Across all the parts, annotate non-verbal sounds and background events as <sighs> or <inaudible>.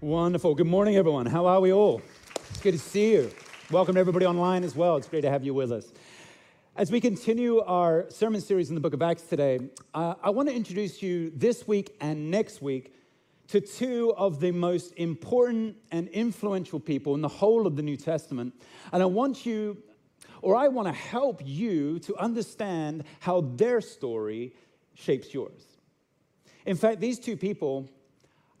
Wonderful. Good morning, everyone. How are we all? It's good to see you. Welcome to everybody online as well. It's great to have you with us. As we continue our sermon series in the book of Acts today, uh, I want to introduce you this week and next week to two of the most important and influential people in the whole of the New Testament. And I want you, or I want to help you to understand how their story shapes yours. In fact, these two people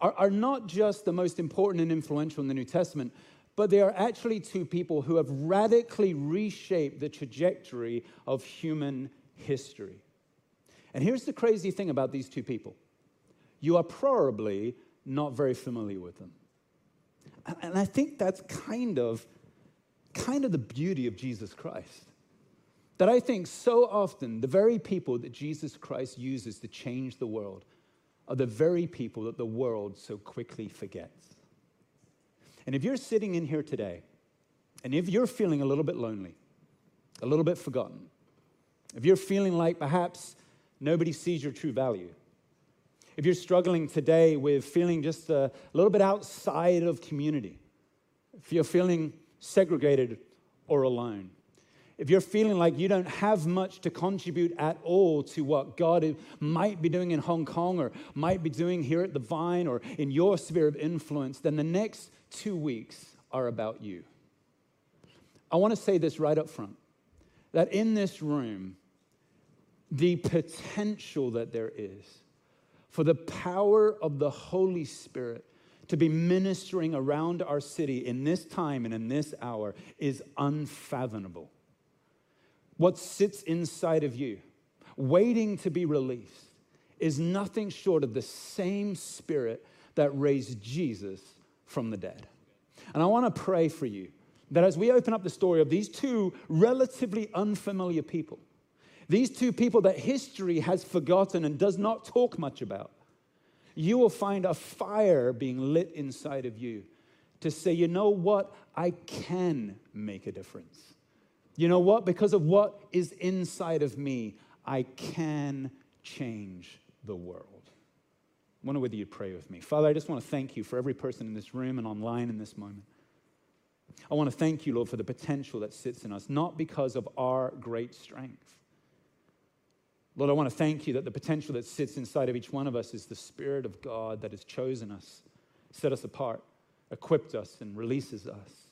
are, are not just the most important and influential in the New Testament, but they are actually two people who have radically reshaped the trajectory of human history. And here's the crazy thing about these two people you are probably not very familiar with them. And I think that's kind of, kind of the beauty of Jesus Christ. That I think so often the very people that Jesus Christ uses to change the world are the very people that the world so quickly forgets. And if you're sitting in here today, and if you're feeling a little bit lonely, a little bit forgotten, if you're feeling like perhaps nobody sees your true value, if you're struggling today with feeling just a little bit outside of community, if you're feeling segregated or alone, if you're feeling like you don't have much to contribute at all to what God might be doing in Hong Kong or might be doing here at the Vine or in your sphere of influence, then the next two weeks are about you. I want to say this right up front that in this room, the potential that there is for the power of the Holy Spirit to be ministering around our city in this time and in this hour is unfathomable what sits inside of you, waiting to be released, is nothing short of the same spirit that raised Jesus from the dead. And I want to pray for you that as we open up the story of these two relatively unfamiliar people, these two people that history has forgotten and does not talk much about, you will find a fire being lit inside of you to say, you know what? I can make a difference. You know what? Because of what is inside of me, I can change the world. I wonder whether you'd pray with me. Father, I just want to thank you for every person in this room and online in this moment. I want to thank you, Lord, for the potential that sits in us, not because of our great strength. Lord, I want to thank you that the potential that sits inside of each one of us is the Spirit of God that has chosen us, set us apart, equipped us, and releases us.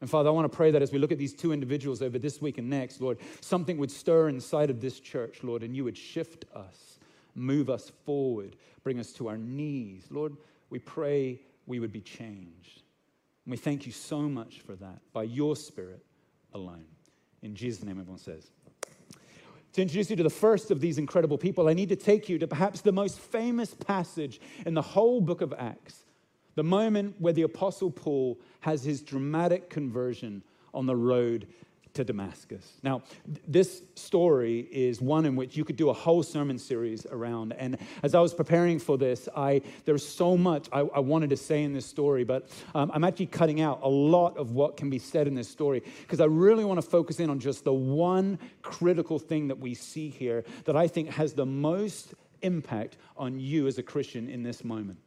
And Father, I want to pray that as we look at these two individuals over this week and next, Lord, something would stir inside of this church, Lord, and you would shift us, move us forward, bring us to our knees. Lord, we pray we would be changed. And we thank you so much for that by your Spirit alone. In Jesus' name, everyone says. To introduce you to the first of these incredible people, I need to take you to perhaps the most famous passage in the whole book of Acts. The moment where the Apostle Paul has his dramatic conversion on the road to Damascus. Now, this story is one in which you could do a whole sermon series around. And as I was preparing for this, I there's so much I, I wanted to say in this story, but um, I'm actually cutting out a lot of what can be said in this story because I really want to focus in on just the one critical thing that we see here that I think has the most impact on you as a Christian in this moment.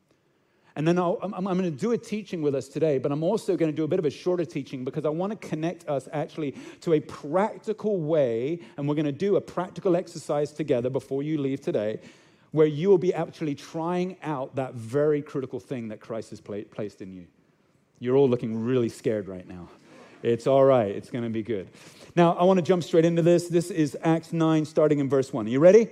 And then i am going to do a teaching with us today, but I'm also going to do a bit of a shorter teaching because I want to connect us actually to a practical way. And we're going to do a practical exercise together before you leave today where you will be actually trying out that very critical thing that Christ has placed in you. You're all looking really scared right now. It's all right, it's going to be good. Now, I want to jump straight into this. This is Acts 9, starting in verse 1. Are you ready?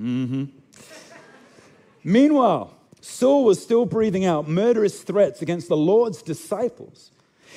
Mm-hmm. Meanwhile, Saul was still breathing out murderous threats against the Lord's disciples.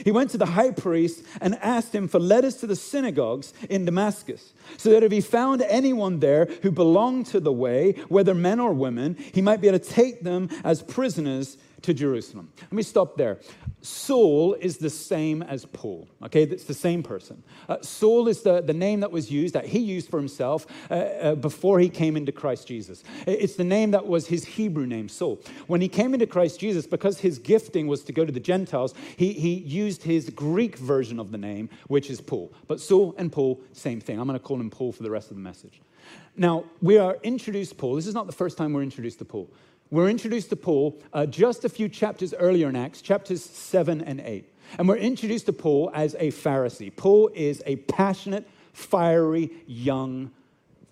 He went to the high priest and asked him for letters to the synagogues in Damascus, so that if he found anyone there who belonged to the way, whether men or women, he might be able to take them as prisoners to Jerusalem. Let me stop there. Saul is the same as Paul, okay? It's the same person. Uh, Saul is the, the name that was used, that he used for himself uh, uh, before he came into Christ Jesus. It's the name that was his Hebrew name, Saul. When he came into Christ Jesus, because his gifting was to go to the Gentiles, he, he used his Greek version of the name, which is Paul. But Saul and Paul, same thing. I'm going to call him Paul for the rest of the message. Now, we are introduced Paul. This is not the first time we're introduced to Paul. We're introduced to Paul uh, just a few chapters earlier in Acts, chapters 7 and 8. And we're introduced to Paul as a Pharisee. Paul is a passionate, fiery, young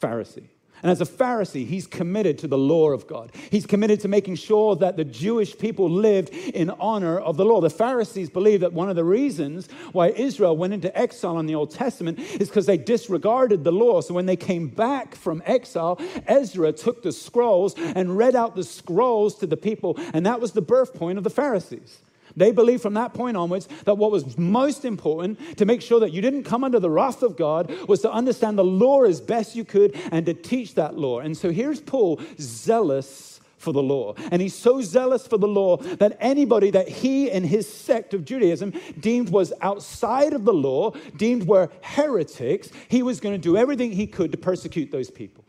Pharisee. And as a Pharisee, he's committed to the law of God. He's committed to making sure that the Jewish people lived in honor of the law. The Pharisees believe that one of the reasons why Israel went into exile in the Old Testament is because they disregarded the law. So when they came back from exile, Ezra took the scrolls and read out the scrolls to the people, and that was the birth point of the Pharisees. They believed from that point onwards that what was most important to make sure that you didn't come under the wrath of God was to understand the law as best you could and to teach that law. And so here's Paul zealous for the law. And he's so zealous for the law that anybody that he and his sect of Judaism deemed was outside of the law, deemed were heretics, he was going to do everything he could to persecute those people.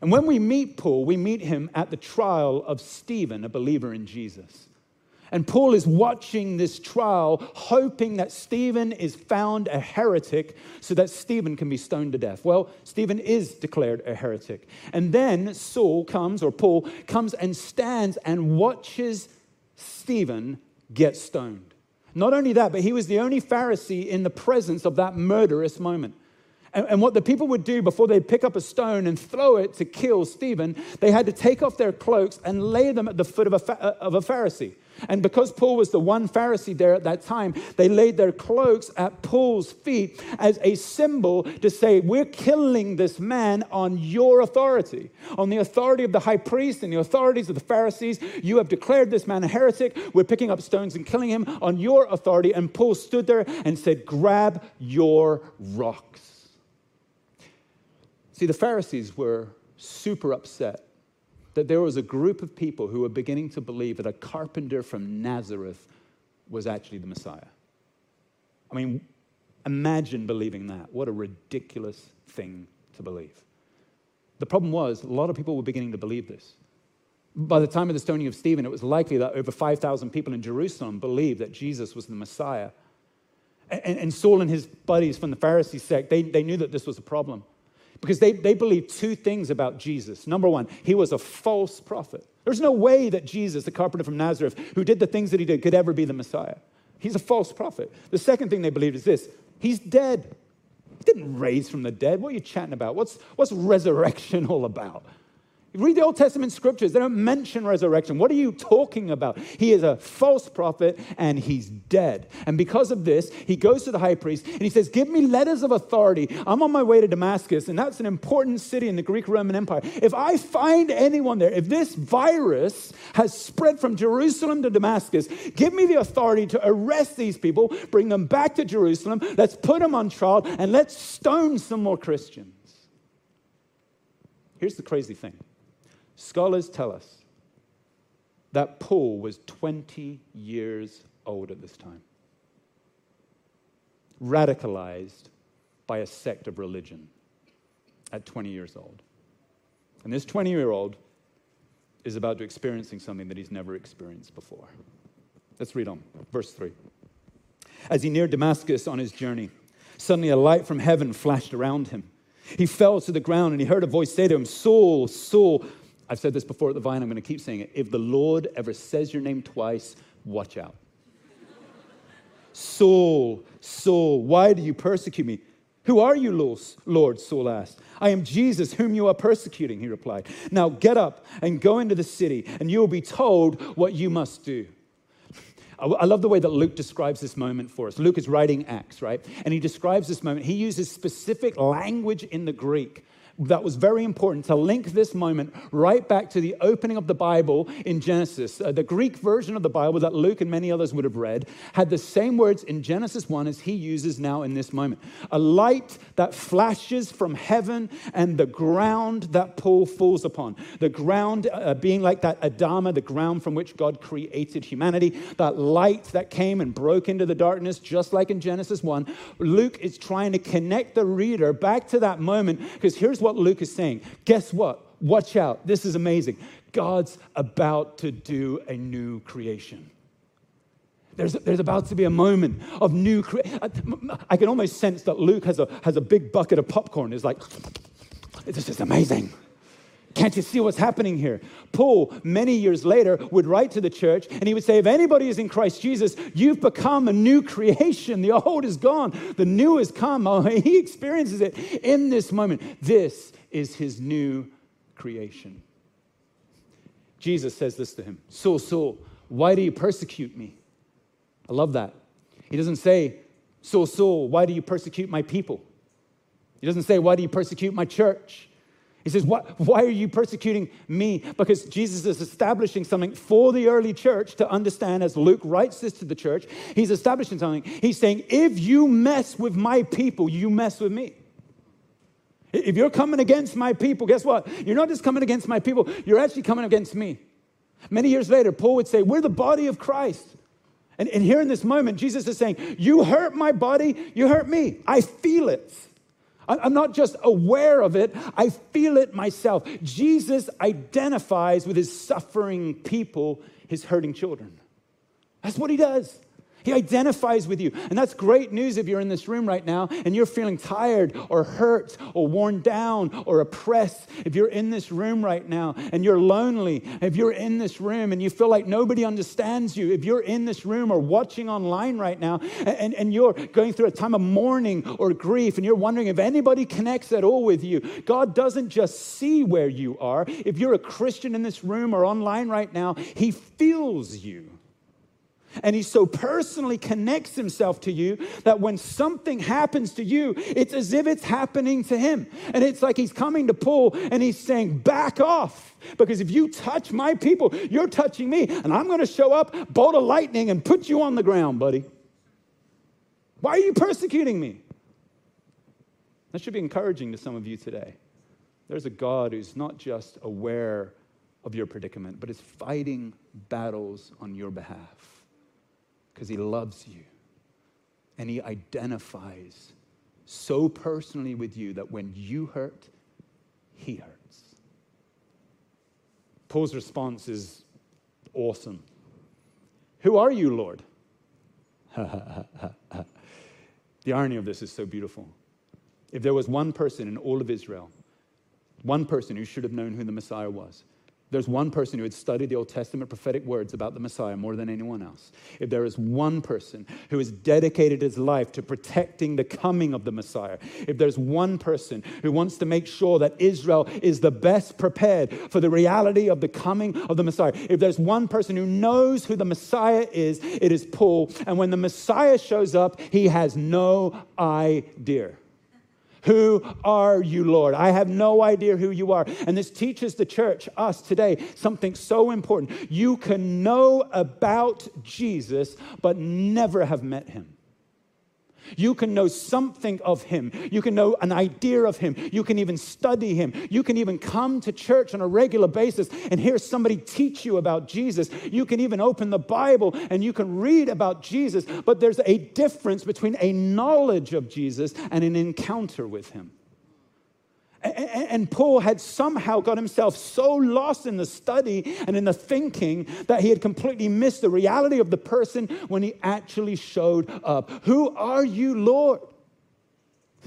And when we meet Paul, we meet him at the trial of Stephen, a believer in Jesus. And Paul is watching this trial, hoping that Stephen is found a heretic so that Stephen can be stoned to death. Well, Stephen is declared a heretic. And then Saul comes, or Paul comes and stands and watches Stephen get stoned. Not only that, but he was the only Pharisee in the presence of that murderous moment. And, what the people would do before they'd pick up a stone and throw it to kill Stephen, they had to take off their cloaks and lay them at the foot of a, of a Pharisee. And because Paul was the one Pharisee there at that time, they laid their cloaks at Paul's feet as a symbol to say, We're killing this man on your authority, on the authority of the high priest and the authorities of the Pharisees. You have declared this man a heretic. We're picking up stones and killing him on your authority. And Paul stood there and said, Grab your rocks. See, the Pharisees were super upset that there was a group of people who were beginning to believe that a carpenter from Nazareth was actually the Messiah. I mean, imagine believing that. What a ridiculous thing to believe. The problem was, a lot of people were beginning to believe this. By the time of the stoning of Stephen, it was likely that over 5,000 people in Jerusalem believed that Jesus was the Messiah. And, Saul and his buddies from the Pharisee sect, they, they knew that this was a problem because they, they believed two things about Jesus. Number one, he was a false prophet. There's no way that Jesus, the carpenter from Nazareth, who did the things that he did, could ever be the Messiah. He's a false prophet. The second thing they believed is this he's dead. He didn't raise from the dead. What are you chatting about? What's, what's resurrection <laughs> all about? Read the Old Testament scriptures, they don't mention resurrection. What are you talking about? He is a false prophet and he's dead. And because of this, he goes to the high priest and he says, Give me letters of authority. I'm on my way to Damascus, and that's an important city in the Greek Roman Empire. If I find anyone there, if this virus has spread from Jerusalem to Damascus, give me the authority to arrest these people, bring them back to Jerusalem, let's put them on trial, and let's stone some more Christians. Here's the crazy thing Scholars tell us that Paul was 20 years old at this time, radicalized by a sect of religion at 20 years old. And this 20 year old is about to experiencing something that he's never experienced before. Let's read on. Verse 3. As he neared Damascus on his journey, suddenly a light from heaven flashed around him. He fell to the ground and he heard a voice say to him, Saul, Saul, I've said this before at the Vine, I'm going to keep saying it. If the Lord ever says your name twice, watch out. Saul, Saul, why do you persecute me? Who are you, Lord? Saul asked. I am Jesus, whom you are persecuting, he replied. Now get up and go into the city, and you will be told what you must do. I love the way that Luke describes this moment for us. Luke is writing Acts, right? And he describes this moment. He uses specific language in the Greek that was very important to link this moment right back to the opening of the Bible in Genesis. Uh, the Greek version of the Bible that Luke and many others would have read had the same words in Genesis 1 as he uses now in this moment. A light that flashes from heaven and the ground that Paul falls upon. The ground uh, being like that Adama, the ground from which God created humanity, that light that came and broke into the darkness, just like in Genesis 1. Luke is trying to connect the reader back to that moment because here's what Luke is saying. Guess what? Watch out. This is amazing. God's about to do a new creation. There's, there's about to be a moment of new creation. I can almost sense that Luke has a, has a big bucket of popcorn. It's like, this is amazing. Can't you see what's happening here? Paul, many years later, would write to the church and he would say, If anybody is in Christ Jesus, you've become a new creation. The old is gone, the new has come. <laughs> Oh, he experiences it in this moment. This is his new creation. Jesus says this to him Saul, Saul, why do you persecute me? I love that. He doesn't say, Saul, Saul, why do you persecute my people? He doesn't say, Why do you persecute my church? He says, why, why, are you persecuting me? Because Jesus is establishing something for the early church to understand as Luke writes this to the church. He's establishing something. He's saying, if you mess with my people, you mess with me. If you're coming against my people, guess what? You're not just coming against my people, you're actually coming against me. Many years later, Paul would say, We're the body of Christ. And, and here in this moment, Jesus is saying, You hurt my body, you hurt me. I feel it. I'm not just aware of it, I feel it myself. Jesus identifies with his suffering people, his hurting children. That's what he does. He identifies with you. And that's great news if you're in this room right now and you're feeling tired or hurt or worn down or oppressed. If you're in this room right now and you're lonely, if you're in this room and you feel like nobody understands you, if you're in this room or watching online right now and, and you're going through a time of mourning or grief and you're wondering if anybody connects at all with you, God doesn't just see where you are. If you're a Christian in this room or online right now, He feels you. And he so personally connects himself to you that when something happens to you, it's as if it's happening to him. And it's like he's coming to Paul and he's saying, Back off. Because if you touch my people, you're touching me. And I'm going to show up, bolt of lightning, and put you on the ground, buddy. Why are you persecuting me? That should be encouraging to some of you today. There's a God who's not just aware of your predicament, but is fighting battles on your behalf because he loves you and he identifies so personally with you that when you hurt, he hurts. Paul's response is awesome. Who are you, Lord? <laughs> the irony of this is so beautiful. If there was one person in all of Israel, one person who should have known who the Messiah was, there's one person who had studied the Old Testament prophetic words about the Messiah more than anyone else. If there is one person who has dedicated his life to protecting the coming of the Messiah, if there's one person who wants to make sure that Israel is the best prepared for the reality of the coming of the Messiah, if there's one person who knows who the Messiah is, it is Paul. And when the Messiah shows up, he has no idea. Who are you, Lord? I have no idea who you are. And this teaches the church, us today, something so important. You can know about Jesus, but never have met him. You can know something of him. You can know an idea of him. You can even study him. You can even come to church on a regular basis and hear somebody teach you about Jesus. You can even open the Bible and you can read about Jesus. But there's a difference between a knowledge of Jesus and an encounter with him. And Paul had somehow got himself so lost in the study and in the thinking that he had completely missed the reality of the person when he actually showed up. Who are you, Lord?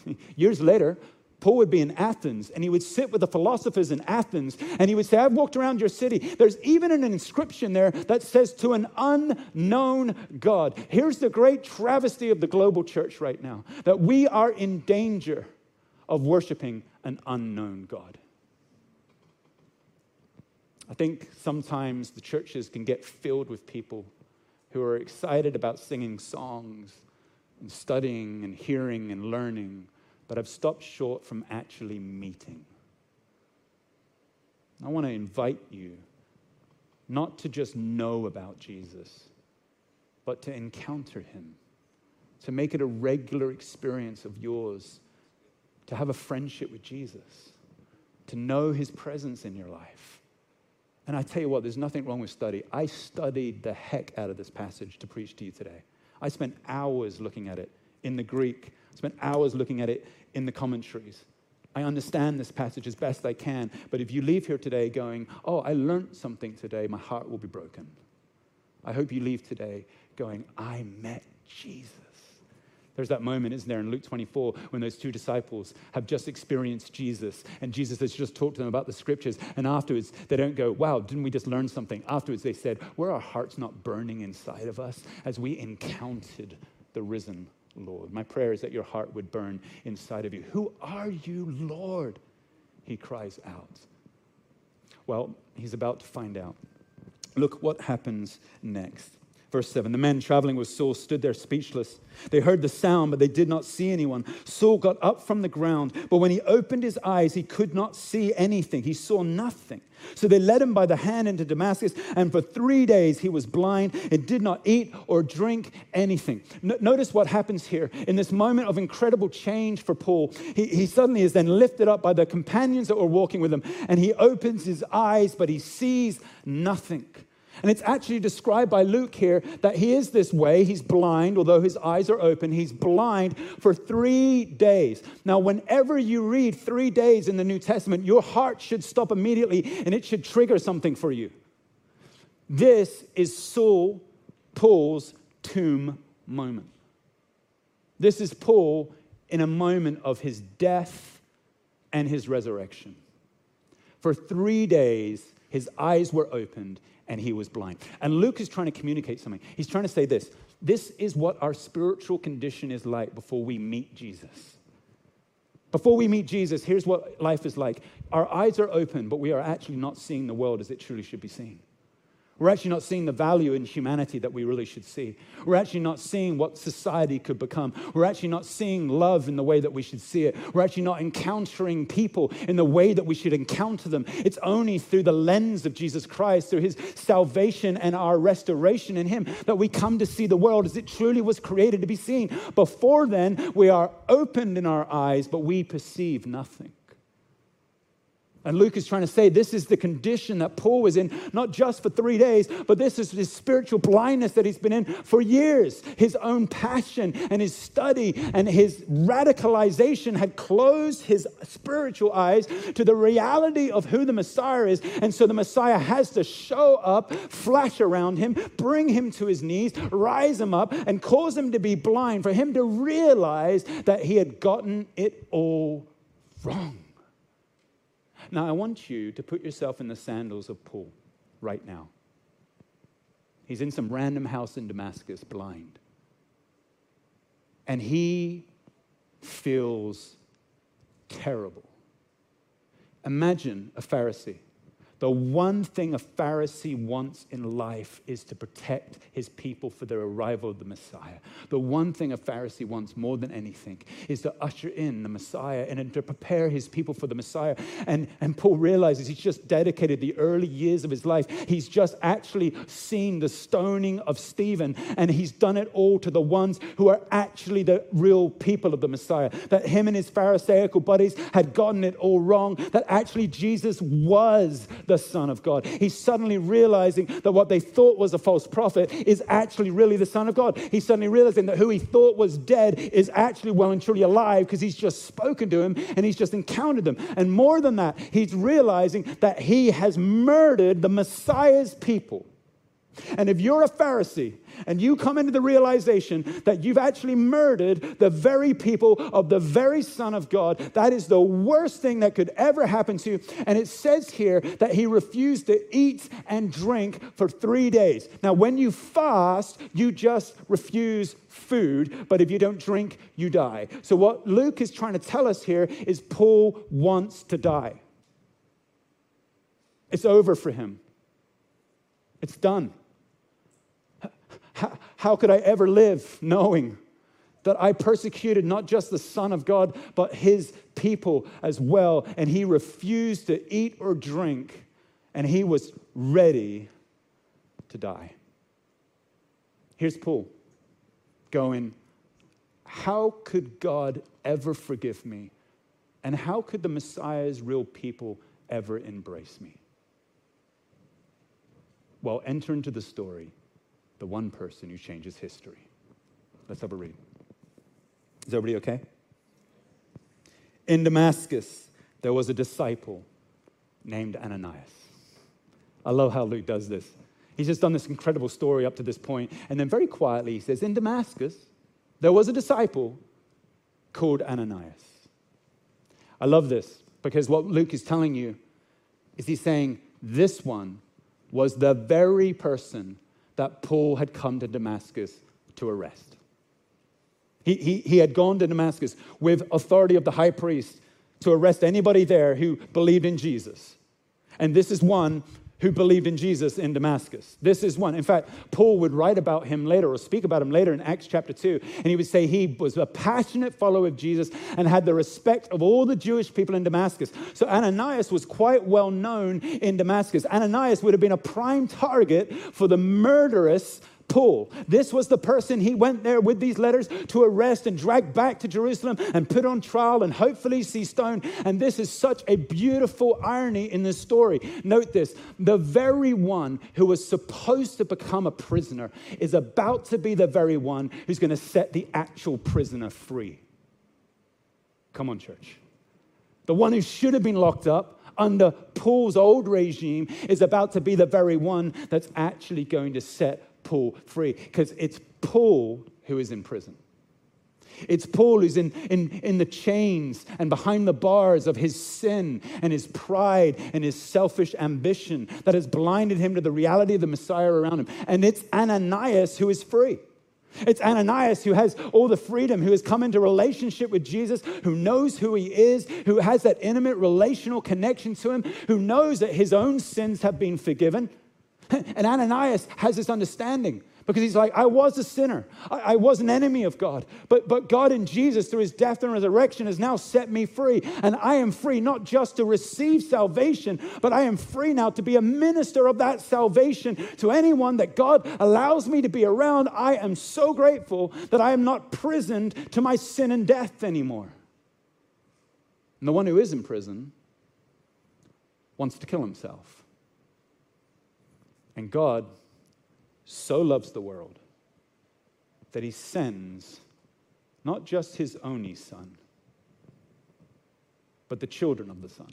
<laughs> Years later, Paul would be in Athens and he would sit with the philosophers in Athens and he would say, I've walked around your city. There's even an inscription there that says, To an unknown God. Here's the great travesty of the global church right now that we are in danger of worshiping an unknown God. I think sometimes the churches can get filled with people who are excited about singing songs and studying and hearing and learning, but have stopped short from actually meeting. I want to invite you not to just know about Jesus, but to encounter him, to make it a regular experience of yours to have a friendship with Jesus, to know his presence in your life. And I tell you what, there's nothing wrong with study. I studied the heck out of this passage to preach to you today. I spent hours looking at it in the Greek, I spent hours looking at it in the commentaries. I understand this passage as best I can, but if you leave here today going, Oh, I learned something today, my heart will be broken. I hope you leave today going, I met Jesus. There's that moment, isn't there, in Luke 24, when those two disciples have just experienced Jesus, and Jesus has just talked to them about the scriptures. And afterwards, they don't go, Wow, didn't we just learn something? Afterwards, they said, Were our hearts not burning inside of us as we encountered the risen Lord? My prayer is that your heart would burn inside of you. Who are you, Lord? He cries out. Well, he's about to find out. Look what happens next. Verse 7 The men traveling with Saul stood there speechless. They heard the sound, but they did not see anyone. Saul got up from the ground, but when he opened his eyes, he could not see anything. He saw nothing. So they led him by the hand into Damascus, and for three days he was blind and did not eat or drink anything. notice what happens here. In this moment of incredible change for Paul, he, he suddenly is then lifted up by the companions that were walking with him, and he opens his eyes, but he sees nothing. And it's actually described by Luke here that he is this way. He's blind, although his eyes are open. He's blind for three days. Now, whenever you read three days in the New Testament, your heart should stop immediately and it should trigger something for you. This is Saul, Paul's tomb moment. This is Paul in a moment of his death and his resurrection. For three days, his eyes were opened and he was blind. And Luke is trying to communicate something. He's trying to say this this is what our spiritual condition is like before we meet Jesus. Before we meet Jesus, here's what life is like. Our eyes are open, but we are actually not seeing the world as it truly should be seen. We're actually not seeing the value in humanity that we really should see. We're actually not seeing what society could become. We're actually not seeing love in the way that we should see it. We're actually not encountering people in the way that we should encounter them. It's only through the lens of Jesus Christ, through his salvation and our restoration in him, that we come to see the world as it truly was created to be seen. Before then, we are opened in our eyes, but we perceive nothing. And Luke is trying to say this is the condition that Paul was in, not just for three days, but this is his spiritual blindness that he's been in for years. His own passion and his study and his radicalization had closed his spiritual eyes to the reality of who the Messiah is. And so the Messiah has to show up, flash around him, bring him to his knees, rise him up, and cause him to be blind, for him to realize that he had gotten it all wrong. Now, I want you to put yourself in the sandals of Paul right now. He's in some random house in Damascus, blind. And he feels terrible. Imagine a Pharisee the one thing a Pharisee wants in life is to protect his people for the arrival of the Messiah. The one thing a Pharisee wants more than anything is to usher in the Messiah and to prepare his people for the Messiah. And, and Paul realizes he's just dedicated the early years of his life. He's just actually seen the stoning of Stephen, and he's done it all to the ones who are actually the real people of the Messiah. That him and his Pharisaical buddies had gotten it all wrong, that actually Jesus was the Son of God. He's suddenly realizing that what they thought was a false prophet is actually really the Son of God. He's suddenly realizing that who he thought was dead is actually well and truly alive because he's just spoken to him and he's just encountered them. And more than that, he's realizing that he has murdered the Messiah's people. And if you're a Pharisee and you come into the realization that you've actually murdered the very people of the very Son of God, that is the worst thing that could ever happen to you. And it says here that he refused to eat and drink for three days. Now, when you fast, you just refuse food, but if you don't drink, you die. So, what Luke is trying to tell us here is Paul wants to die. It's over for him, it's done. How, how could I ever live knowing that I persecuted not just the Son of God, but his people as well? And he refused to eat or drink, and he was ready to die. Here's Paul going, How could God ever forgive me? And how could the Messiah's real people ever embrace me? Well, enter into the story the one person who changes history. Let's have a read. Is everybody okay? In Damascus, there was a disciple named Ananias. I love how Luke does this. He's just done this incredible story up to this point, and then very quietly he says, In Damascus, there was a disciple called Ananias. I love this because what Luke is telling you is he's saying this one was the very person that Paul had come to Damascus to arrest. He, he, he had gone to Damascus with authority of the high priest to arrest anybody there who believed in Jesus. And this is one who believed in Jesus in Damascus. This is one. In fact, Paul would write about him later or speak about him later in Acts chapter 2. And he would say he was a passionate follower of Jesus and had the respect of all the Jewish people in Damascus. So Ananias was quite well known in Damascus. Ananias would have been a prime target for the murderous Paul. This was the person he went there with these letters to arrest and drag back to Jerusalem and put on trial and hopefully see stoned. And this is such a beautiful irony in this story. Note this the very one who was supposed to become a prisoner is about to be the very one who's going to set the actual prisoner free. Come on, church. The one who should have been locked up under Paul's old regime is about to be the very one that's actually going to set Paul free because it's Paul who is in prison. It's Paul who's in, in, in the chains and behind the bars of his sin and his pride and his selfish ambition that has blinded him to the reality of the Messiah around him. And it's Ananias who is free. It's Ananias who has all the freedom, who has come into relationship with Jesus, who knows who he is, who has that intimate relational connection to him, who knows that his own sins have been forgiven, <laughs> And Ananias has this understanding because he's like, I was a sinner. I, I, was an enemy of God. But, but God in Jesus, through his death and resurrection, has now set me free. And I am free not just to receive salvation, but I am free now to be a minister of that salvation to anyone that God allows me to be around. I am so grateful that I am not prisoned to my sin and death anymore. And the one who is in prison wants to kill himself. And God so loves the world that he sends not just his only son, but the children of the son.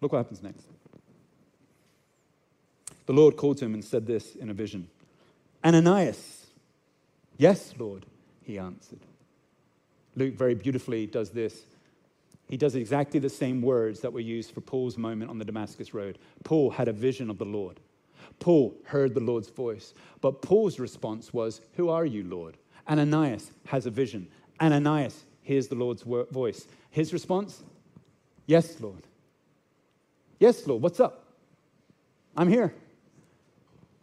Look what happens next. The Lord called to him and said this in a vision Ananias. Yes, Lord, he answered. Luke very beautifully does this he does exactly the same words that were used for Paul's moment on the Damascus Road. Paul had a vision of the Lord. Paul heard the Lord's voice. But Paul's response was, Who are you, Lord? Ananias has a vision. Ananias hears the Lord's voice. His response, Yes, Lord. Yes, Lord. What's up? I'm here.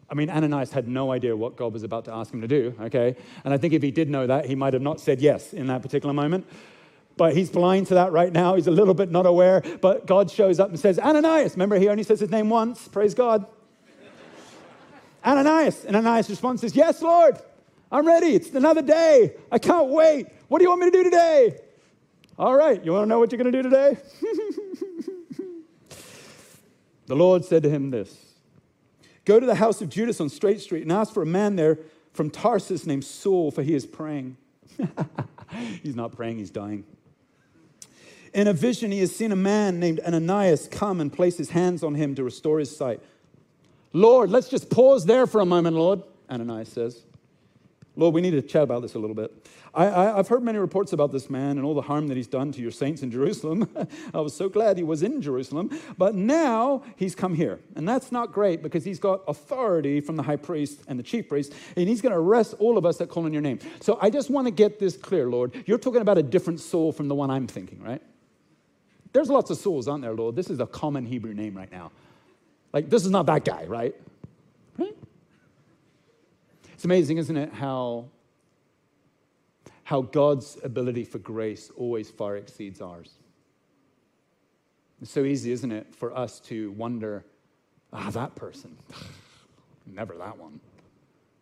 I mean, Ananias had no idea what God was about to ask him to do, okay? And I think if he did know that, he might have not said yes in that particular moment but he's blind to that right now. He's a little bit not aware. But God shows up and says, Ananias. Remember, he only says his name once. Praise God. Ananias. And Ananias' response is, Yes, Lord. I'm ready. It's another day. I can't wait. What do you want me to do today? All right. You want to know what you're going to do today? <laughs> the Lord said to him this Go to the house of Judas on Straight Street and ask for a man there from Tarsus named Saul, for he is praying. <laughs> he's not praying, he's dying. In a vision, he has seen a man named Ananias come and place his hands on him to restore his sight. Lord, let's just pause there for a moment, Lord, Ananias says. Lord, we need to chat about this a little bit. I, have heard many reports about this man and all the harm that he's done to your saints in Jerusalem. <laughs> I was so glad he was in Jerusalem. But now he's come here. And that's not great because he's got authority from the high priest and the chief priest, and he's going to arrest all of us that call on your name. So I just want to get this clear, Lord. You're talking about a different Saul from the one I'm thinking, right? There's lots of Sauls, aren't there, Lord? This is a common Hebrew name right now. Like, this is not that guy, right? Right? It's amazing, isn't it, how, how God's ability for grace always far exceeds ours. It's so easy, isn't it, for us to wonder, ah, that person. <sighs> Never that one.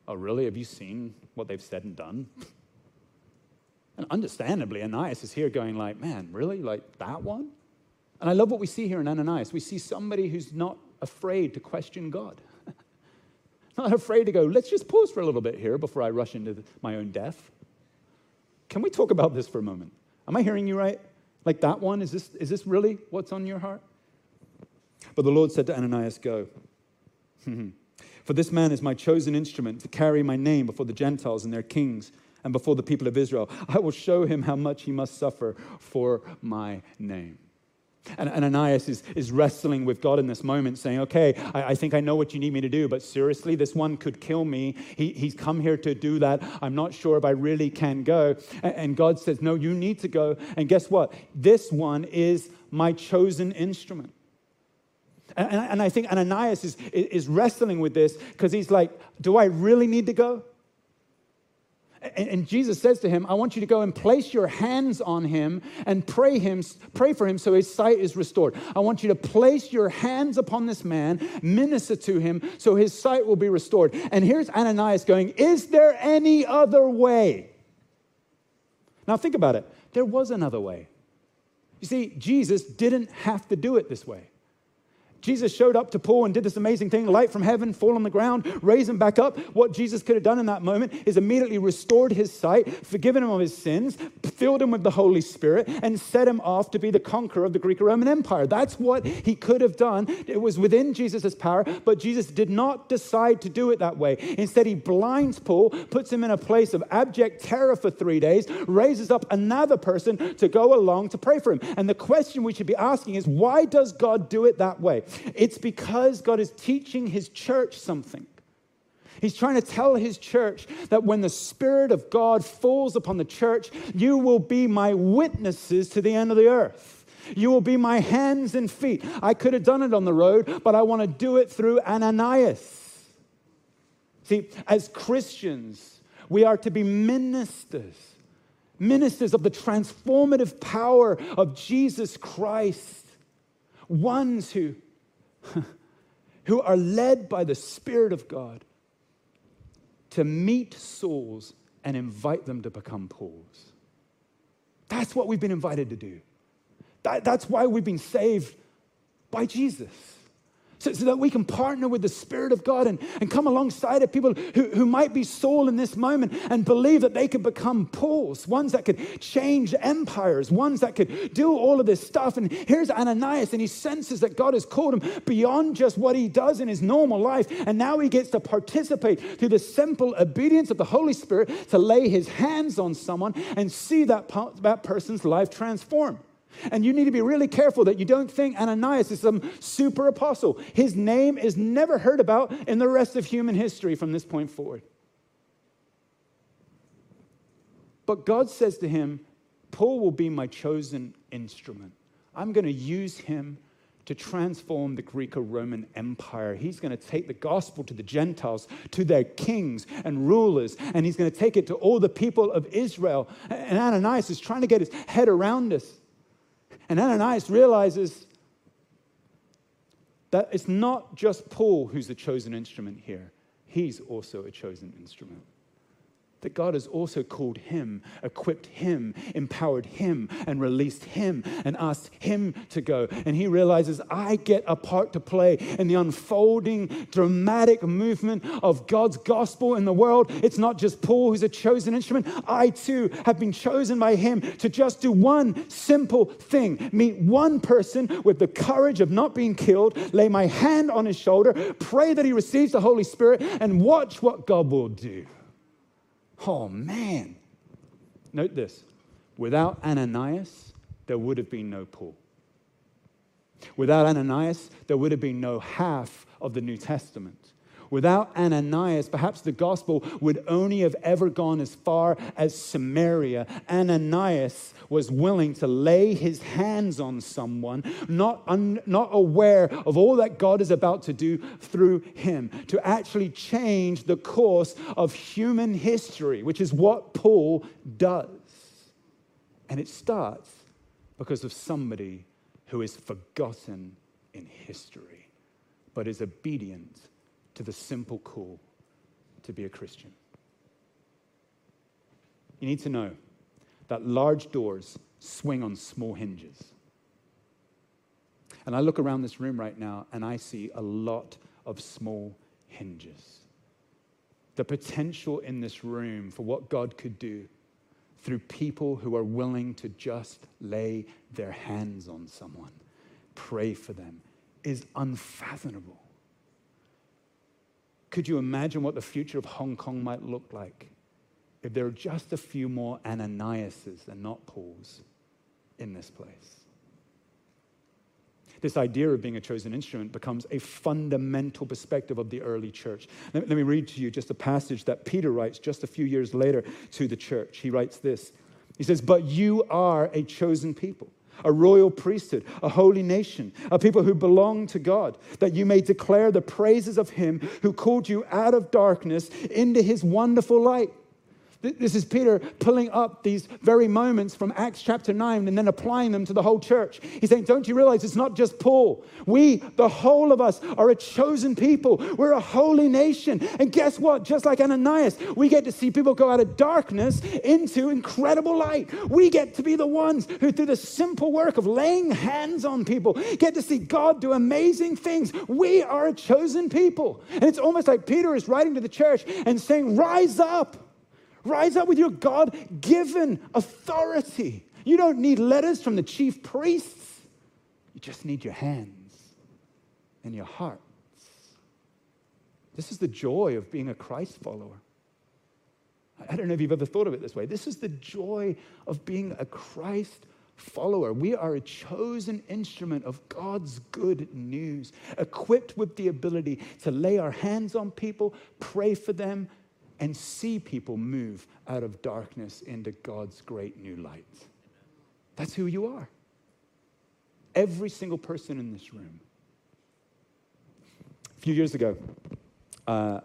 Oh, really? Have you seen what they've said and done? And understandably, Ananias is here going like, man, really? Like that one? And I love what we see here in Ananias. We see somebody who's not afraid to question God, <laughs> not afraid to go, let's just pause for a little bit here before I rush into my own death. Can we talk about this for a moment? Am I hearing you right? Like that one? Is this, is this really what's on your heart? But the Lord said to Ananias, Go. <laughs> For this man is my chosen instrument to carry my name before the Gentiles and their kings and before the people of Israel. I will show him how much he must suffer for my name. And Ananias is, is wrestling with God in this moment, saying, Okay, I, I, think I know what you need me to do, but seriously, this one could kill me. He, he's come here to do that. I'm not sure if I really can go. And, and God says, No, you need to go. And guess what? This one is my chosen instrument. And, and, I think Ananias is, is wrestling with this because he's like, Do I really need to go? And, Jesus says to him, I want you to go and place your hands on him and pray him, pray for him so his sight is restored. I want you to place your hands upon this man, minister to him so his sight will be restored. And here's Ananias going, Is there any other way? Now think about it. There was another way. You see, Jesus didn't have to do it this way. Jesus showed up to Paul and did this amazing thing light from heaven, fall on the ground, raise him back up. What Jesus could have done in that moment is immediately restored his sight, forgiven him of his sins, filled him with the Holy Spirit, and set him off to be the conqueror of the Greek Roman Empire. That's what he could have done. It was within Jesus' power, but Jesus did not decide to do it that way. Instead, he blinds Paul, puts him in a place of abject terror for three days, raises up another person to go along to pray for him. And the question we should be asking is why does God do it that way? It's because God is teaching his church something. He's trying to tell his church that when the Spirit of God falls upon the church, you will be my witnesses to the end of the earth. You will be my hands and feet. I could have done it on the road, but I want to do it through Ananias. See, as Christians, we are to be ministers, ministers of the transformative power of Jesus Christ, ones who <laughs> who are led by the Spirit of God to meet Sauls and invite them to become Pauls. That's what we've been invited to do. That, that's why we've been saved by Jesus so, so, that we can partner with the Spirit of God and, and come alongside of people who, who might be Saul in this moment and believe that they could become Pauls, ones that could change empires, ones that could do all of this stuff. And here's Ananias, and he senses that God has called him beyond just what he does in his normal life. And now he gets to participate through the simple obedience of the Holy Spirit to lay his hands on someone and see that, that person's life transform. And you need to be really careful that you don't think Ananias is some super apostle. His name is never heard about in the rest of human history from this point forward. But God says to him, Paul will be my chosen instrument. I'm going to use him to transform the Greco Roman Empire. He's going to take the gospel to the Gentiles, to their kings and rulers, and he's going to take it to all the people of Israel. And Ananias is trying to get his head around this. And Ananias realizes that it's not just Paul who's the chosen instrument here, he's also a chosen instrument that God has also called him, equipped him, empowered him, and released him, and asked him to go. And he realizes, I get a part to play in the unfolding, dramatic movement of God's gospel in the world. It's not just Paul who's a chosen instrument. I too have been chosen by him to just do one simple thing meet one person with the courage of not being killed, lay my hand on his shoulder, pray that he receives the Holy Spirit, and watch what God will do. Oh, man. Note this without Ananias, there would have been no Paul. Without Ananias, there would have been no half of the New Testament. Without Ananias, perhaps the gospel would only have ever gone as far as Samaria. Ananias was willing to lay his hands on someone, not, un, not aware of all that God is about to do through him, to actually change the course of human history, which is what Paul does. And it starts because of somebody who is forgotten in history, but is obedient to the simple call to be a Christian. You need to know that large doors swing on small hinges. And I look around this room right now and I see a lot of small hinges. The potential in this room for what God could do through people who are willing to just lay their hands on someone, pray for them, is unfathomable. Could you imagine what the future of Hong Kong might look like if there are just a few more Ananiases and not Pauls in this place. This idea of being a chosen instrument becomes a fundamental perspective of the early church. Let, let me read to you just a passage that Peter writes just a few years later to the church. He writes this He says, But you are a chosen people a royal priesthood, a holy nation, a people who belong to God, that you may declare the praises of him who called you out of darkness into his wonderful light. This is Peter pulling up these very moments from Acts chapter 9 and then applying them to the whole church. He's saying, Don't you realize it's not just Paul? We, the whole of us, are a chosen people. We're a holy nation. And guess what? Just like Ananias, we get to see people go out of darkness into incredible light. We get to be the ones who, through the simple work of laying hands on people, get to see God do amazing things. We are a chosen people. And it's almost like Peter is writing to the church and saying, Rise up. Rise up with your God given authority. You don't need letters from the chief priests, you just need your hands and your hearts. This is the joy of being a Christ follower. I don't know if you've ever thought of it this way. This is the joy of being a Christ follower. We are a chosen instrument of God's good news, equipped with the ability to lay our hands on people, pray for them, and see people move out of darkness into God's great new light. That's who you are. Every single person in this room. A few years ago, uh,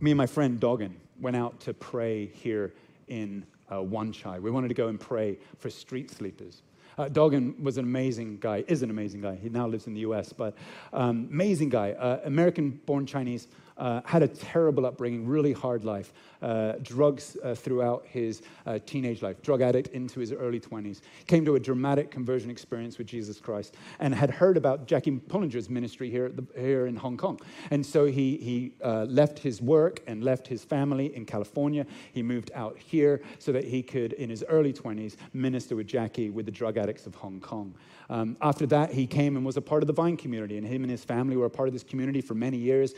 me and my friend Doggin went out to pray here in uh, Wan Chai. We wanted to go and pray for street sleepers. Uh, Doggin was an amazing guy, is an amazing guy. He now lives in the US, but um, amazing guy, uh, American born Chinese, uh, had a terrible upbringing, really hard life, uh, drugs uh, throughout his uh, teenage life, drug addict into his early 20s, came to a dramatic conversion experience with Jesus Christ, and had heard about Jackie Pullinger's ministry here, the, here in Hong Kong. And so he, he uh, left his work and left his family in California. He moved out here so that he could, in his early 20s, minister with Jackie with the drug addicts of Hong Kong. Um, after that, he came and was a part of the Vine community, and him and his family were a part of this community for many years.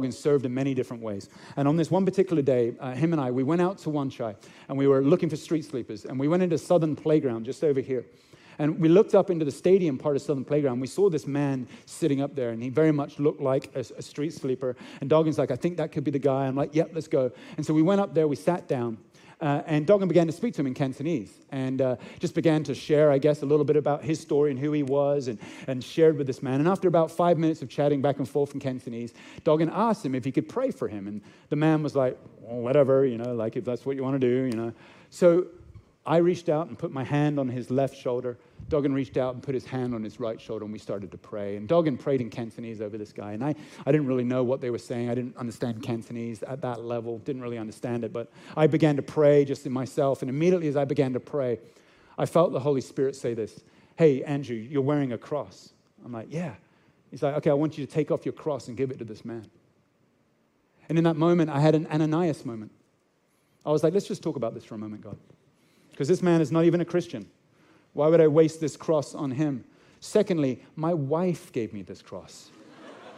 Uh, and served in many different ways. And on this one particular day, uh, him and I, we went out to Wan Chai, and we were looking for street sleepers. And we went into Southern Playground just over here. And we looked up into the stadium part of Southern Playground. We saw this man sitting up there, and he very much looked like a, a street sleeper. And Doggins like, I think that could be the guy. I'm like, yep, let's go. And so we went up there, we sat down. Uh, and Doggin began to speak to him in Cantonese and uh, just began to share, I guess, a little bit about his story and who he was and, and shared with this man. And after about five minutes of chatting back and forth in Cantonese, Doggin asked him if he could pray for him. And the man was like, well, whatever, you know, like if that's what you want to do, you know. So I reached out and put my hand on his left shoulder. Doggin reached out and put his hand on his right shoulder, and we started to pray. And Doggin prayed in Cantonese over this guy. And I, I didn't really know what they were saying. I didn't understand Cantonese at that level, didn't really understand it. But I began to pray just in myself. And immediately as I began to pray, I felt the Holy Spirit say this Hey, Andrew, you're wearing a cross. I'm like, Yeah. He's like, Okay, I want you to take off your cross and give it to this man. And in that moment, I had an Ananias moment. I was like, Let's just talk about this for a moment, God because this man is not even a Christian. Why would I waste this cross on him? Secondly, my wife gave me this cross.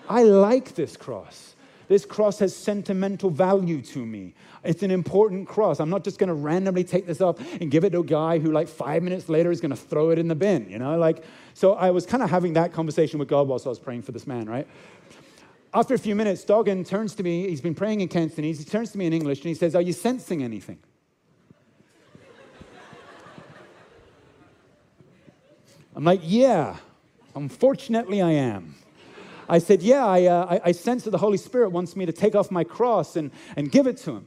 I like this cross. This cross has sentimental value to me. It's an important cross. I'm not just going to randomly take this up and give it to a guy who, like, five minutes later is going to throw it in the bin, you know? Like, so I was kind of having that conversation with God whilst I was praying for this man, right? After a few minutes, Doggin turns to me. He's been praying in Cantonese. He turns to me in English and he says, Are you sensing anything? I'm like, yeah, unfortunately I am. I said, yeah, I, uh, I, I sense that the Holy Spirit wants me to take off my cross and, and give it to him.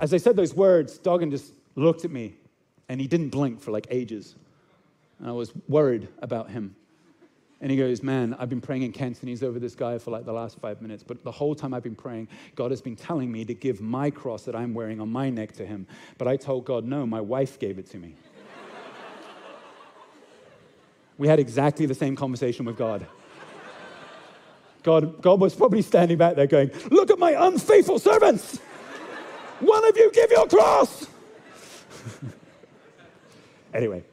As I said those words, Doggin just looked at me and he didn't blink for like ages. And I was worried about him. And he goes, Man, I've been praying in Cantonese over this guy for like the last five minutes, but the whole time I've been praying, God has been telling me to give my cross that I'm wearing on my neck to him. But I told God, No, my wife gave it to me. We had exactly the same conversation with God. God, God was probably standing back there going, Look at my unfaithful servants. One of you give your cross. <laughs> anyway,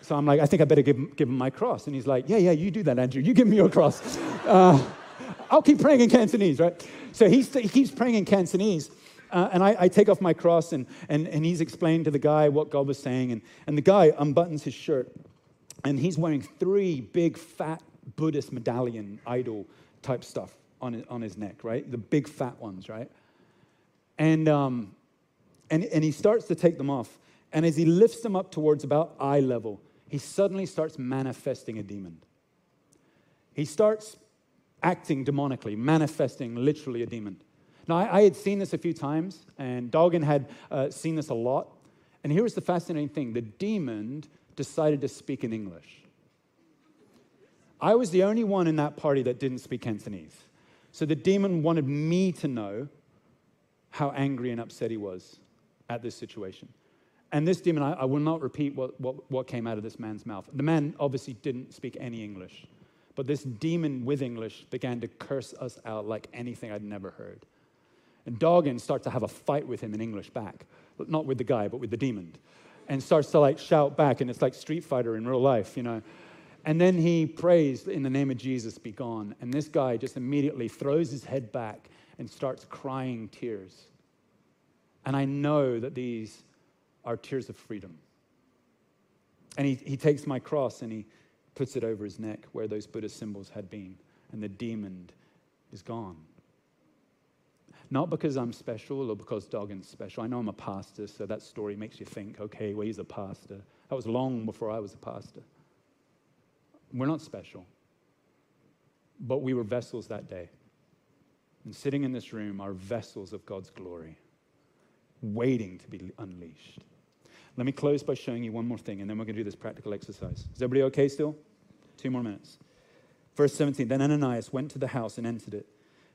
so I'm like, I think I better give, give him my cross. And he's like, Yeah, yeah, you do that, Andrew. You give me your cross. Uh, I'll keep praying in Cantonese, right? So he, he keeps praying in Cantonese. uh, and I, I, take off my cross, and, and, and he's explained to the guy what God was saying. And, and the guy unbuttons his shirt, and he's wearing three big, fat Buddhist medallion idol type stuff on his, on his neck, right? The big, fat ones, right? And, um, and, and he starts to take them off. And as he lifts them up towards about eye level, he suddenly starts manifesting a demon. He starts acting demonically, manifesting literally a demon. Now, I, I had seen this a few times, and Doggin had uh, seen this a lot. And here's the fascinating thing the demon decided to speak in English. I was the only one in that party that didn't speak Cantonese. So the demon wanted me to know how angry and upset he was at this situation. And this demon, I, I will not repeat what, what, what came out of this man's mouth. The man obviously didn't speak any English, but this demon with English began to curse us out like anything I'd never heard. And Doggin starts to have a fight with him in English back, not with the guy, but with the demon, and starts to like shout back, and it's like Street Fighter in real life, you know. And then he prays, In the name of Jesus, be gone. And this guy just immediately throws his head back and starts crying tears. And I know that these are tears of freedom. And he, he takes my cross and he puts it over his neck where those Buddhist symbols had been. And the demon is gone. Not because I'm special or because Doggin's special. I know I'm a pastor, so that story makes you think, okay, well, he's a pastor. That was long before I was a pastor. We're not special. But we were vessels that day. And sitting in this room are vessels of God's glory, waiting to be unleashed. Let me close by showing you one more thing, and then we're going to do this practical exercise. Is everybody okay still? Two more minutes. Verse 17 Then Ananias went to the house and entered it.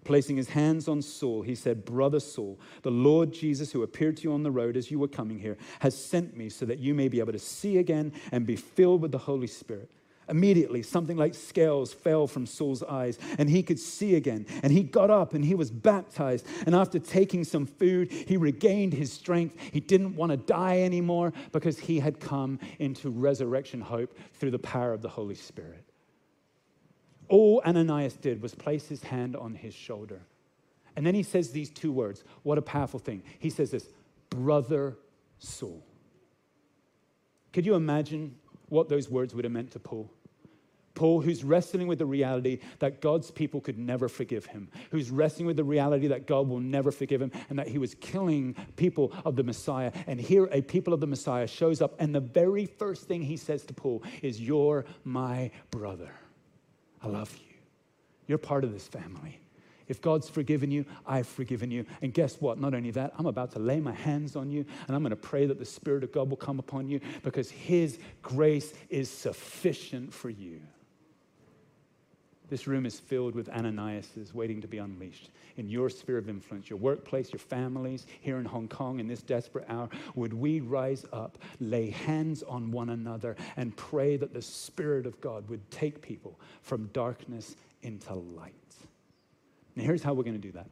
Placing his hands on Saul, he said, Brother Saul, the Lord Jesus, who appeared to you on the road as you were coming here, has sent me so that you may be able to see again and be filled with the Holy Spirit. Immediately, something like scales fell from Saul's eyes, and he could see again. And he got up and he was baptized. And after taking some food, he regained his strength. He didn't want to die anymore because he had come into resurrection hope through the power of the Holy Spirit. All Ananias did was place his hand on his shoulder. And then he says these two words. What a powerful thing. He says this Brother Saul. Could you imagine what those words would have meant to Paul? Paul, who's wrestling with the reality that God's people could never forgive him, who's wrestling with the reality that God will never forgive him, and that he was killing people of the Messiah. And here, a people of the Messiah shows up, and the very first thing he says to Paul is, You're my brother. I love you. You're part of this family. If God's forgiven you, I've forgiven you. And guess what? Not only that, I'm about to lay my hands on you and I'm going to pray that the Spirit of God will come upon you because His grace is sufficient for you. This room is filled with Ananiases waiting to be unleashed in your sphere of influence, your workplace, your families, here in Hong Kong in this desperate hour. Would we rise up, lay hands on one another, and pray that the Spirit of God would take people from darkness into light? Now, here's how we're going to do that.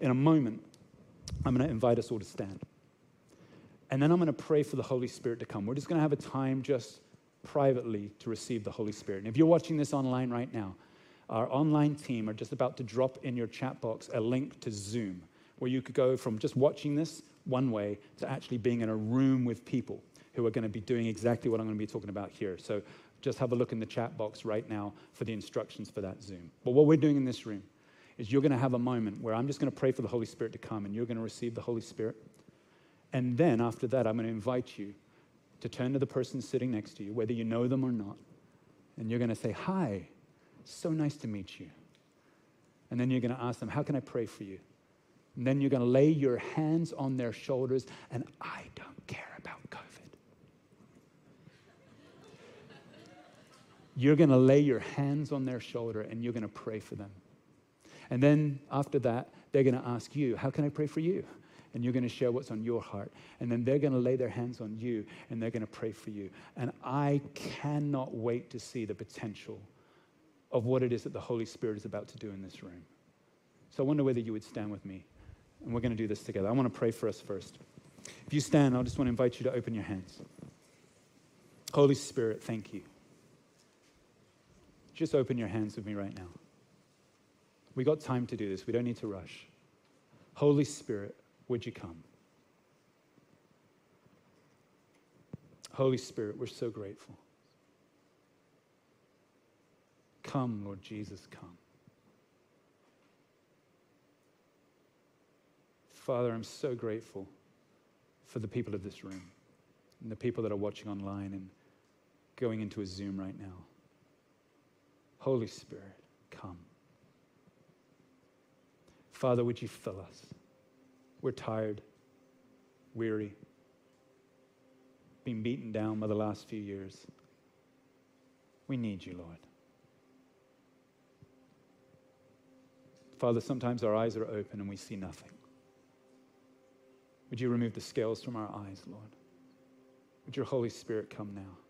In a moment, I'm going to invite us all to stand. And then I'm going to pray for the Holy Spirit to come. We're just going to have a time just privately to receive the Holy Spirit. And if you're watching this online right now, our online team are just about to drop in your chat box a link to Zoom, where you could go from just watching this one way to actually being in a room with people who are going to be doing exactly what I'm going to be talking about here. So just have a look in the chat box right now for the instructions for that Zoom. But what we're doing in this room is you're going to have a moment where I'm just going to pray for the Holy Spirit to come and you're going to receive the Holy Spirit. And then after that, I'm going to invite you to turn to the person sitting next to you, whether you know them or not, and you're going to say, Hi, so nice to meet you. And then you're going to ask them, How can I pray for you? And then you're going to lay your hands on their shoulders, and I don't care about COVID. You're going to lay your hands on their shoulder and you're going to pray for them. And then after that, they're going to ask you, How can I pray for you? And you're going to share what's on your heart. And then they're going to lay their hands on you and they're going to pray for you. And I cannot wait to see the potential of what it is that the Holy Spirit is about to do in this room. So I wonder whether you would stand with me. And we're going to do this together. I want to pray for us first. If you stand, I just want to invite you to open your hands. Holy Spirit, thank you. Just open your hands with me right now. We got time to do this. We don't need to rush. Holy Spirit, would you come? Holy Spirit, we're so grateful. Come, Lord Jesus, come. Father, I'm so grateful for the people of this room and the people that are watching online and going into a Zoom right now. Holy Spirit, come. Father, would you fill us? We're tired, weary, been beaten down by the last few years. We need you, Lord. Father, sometimes our eyes are open and we see nothing. Would you remove the scales from our eyes, Lord? Would your Holy Spirit come now?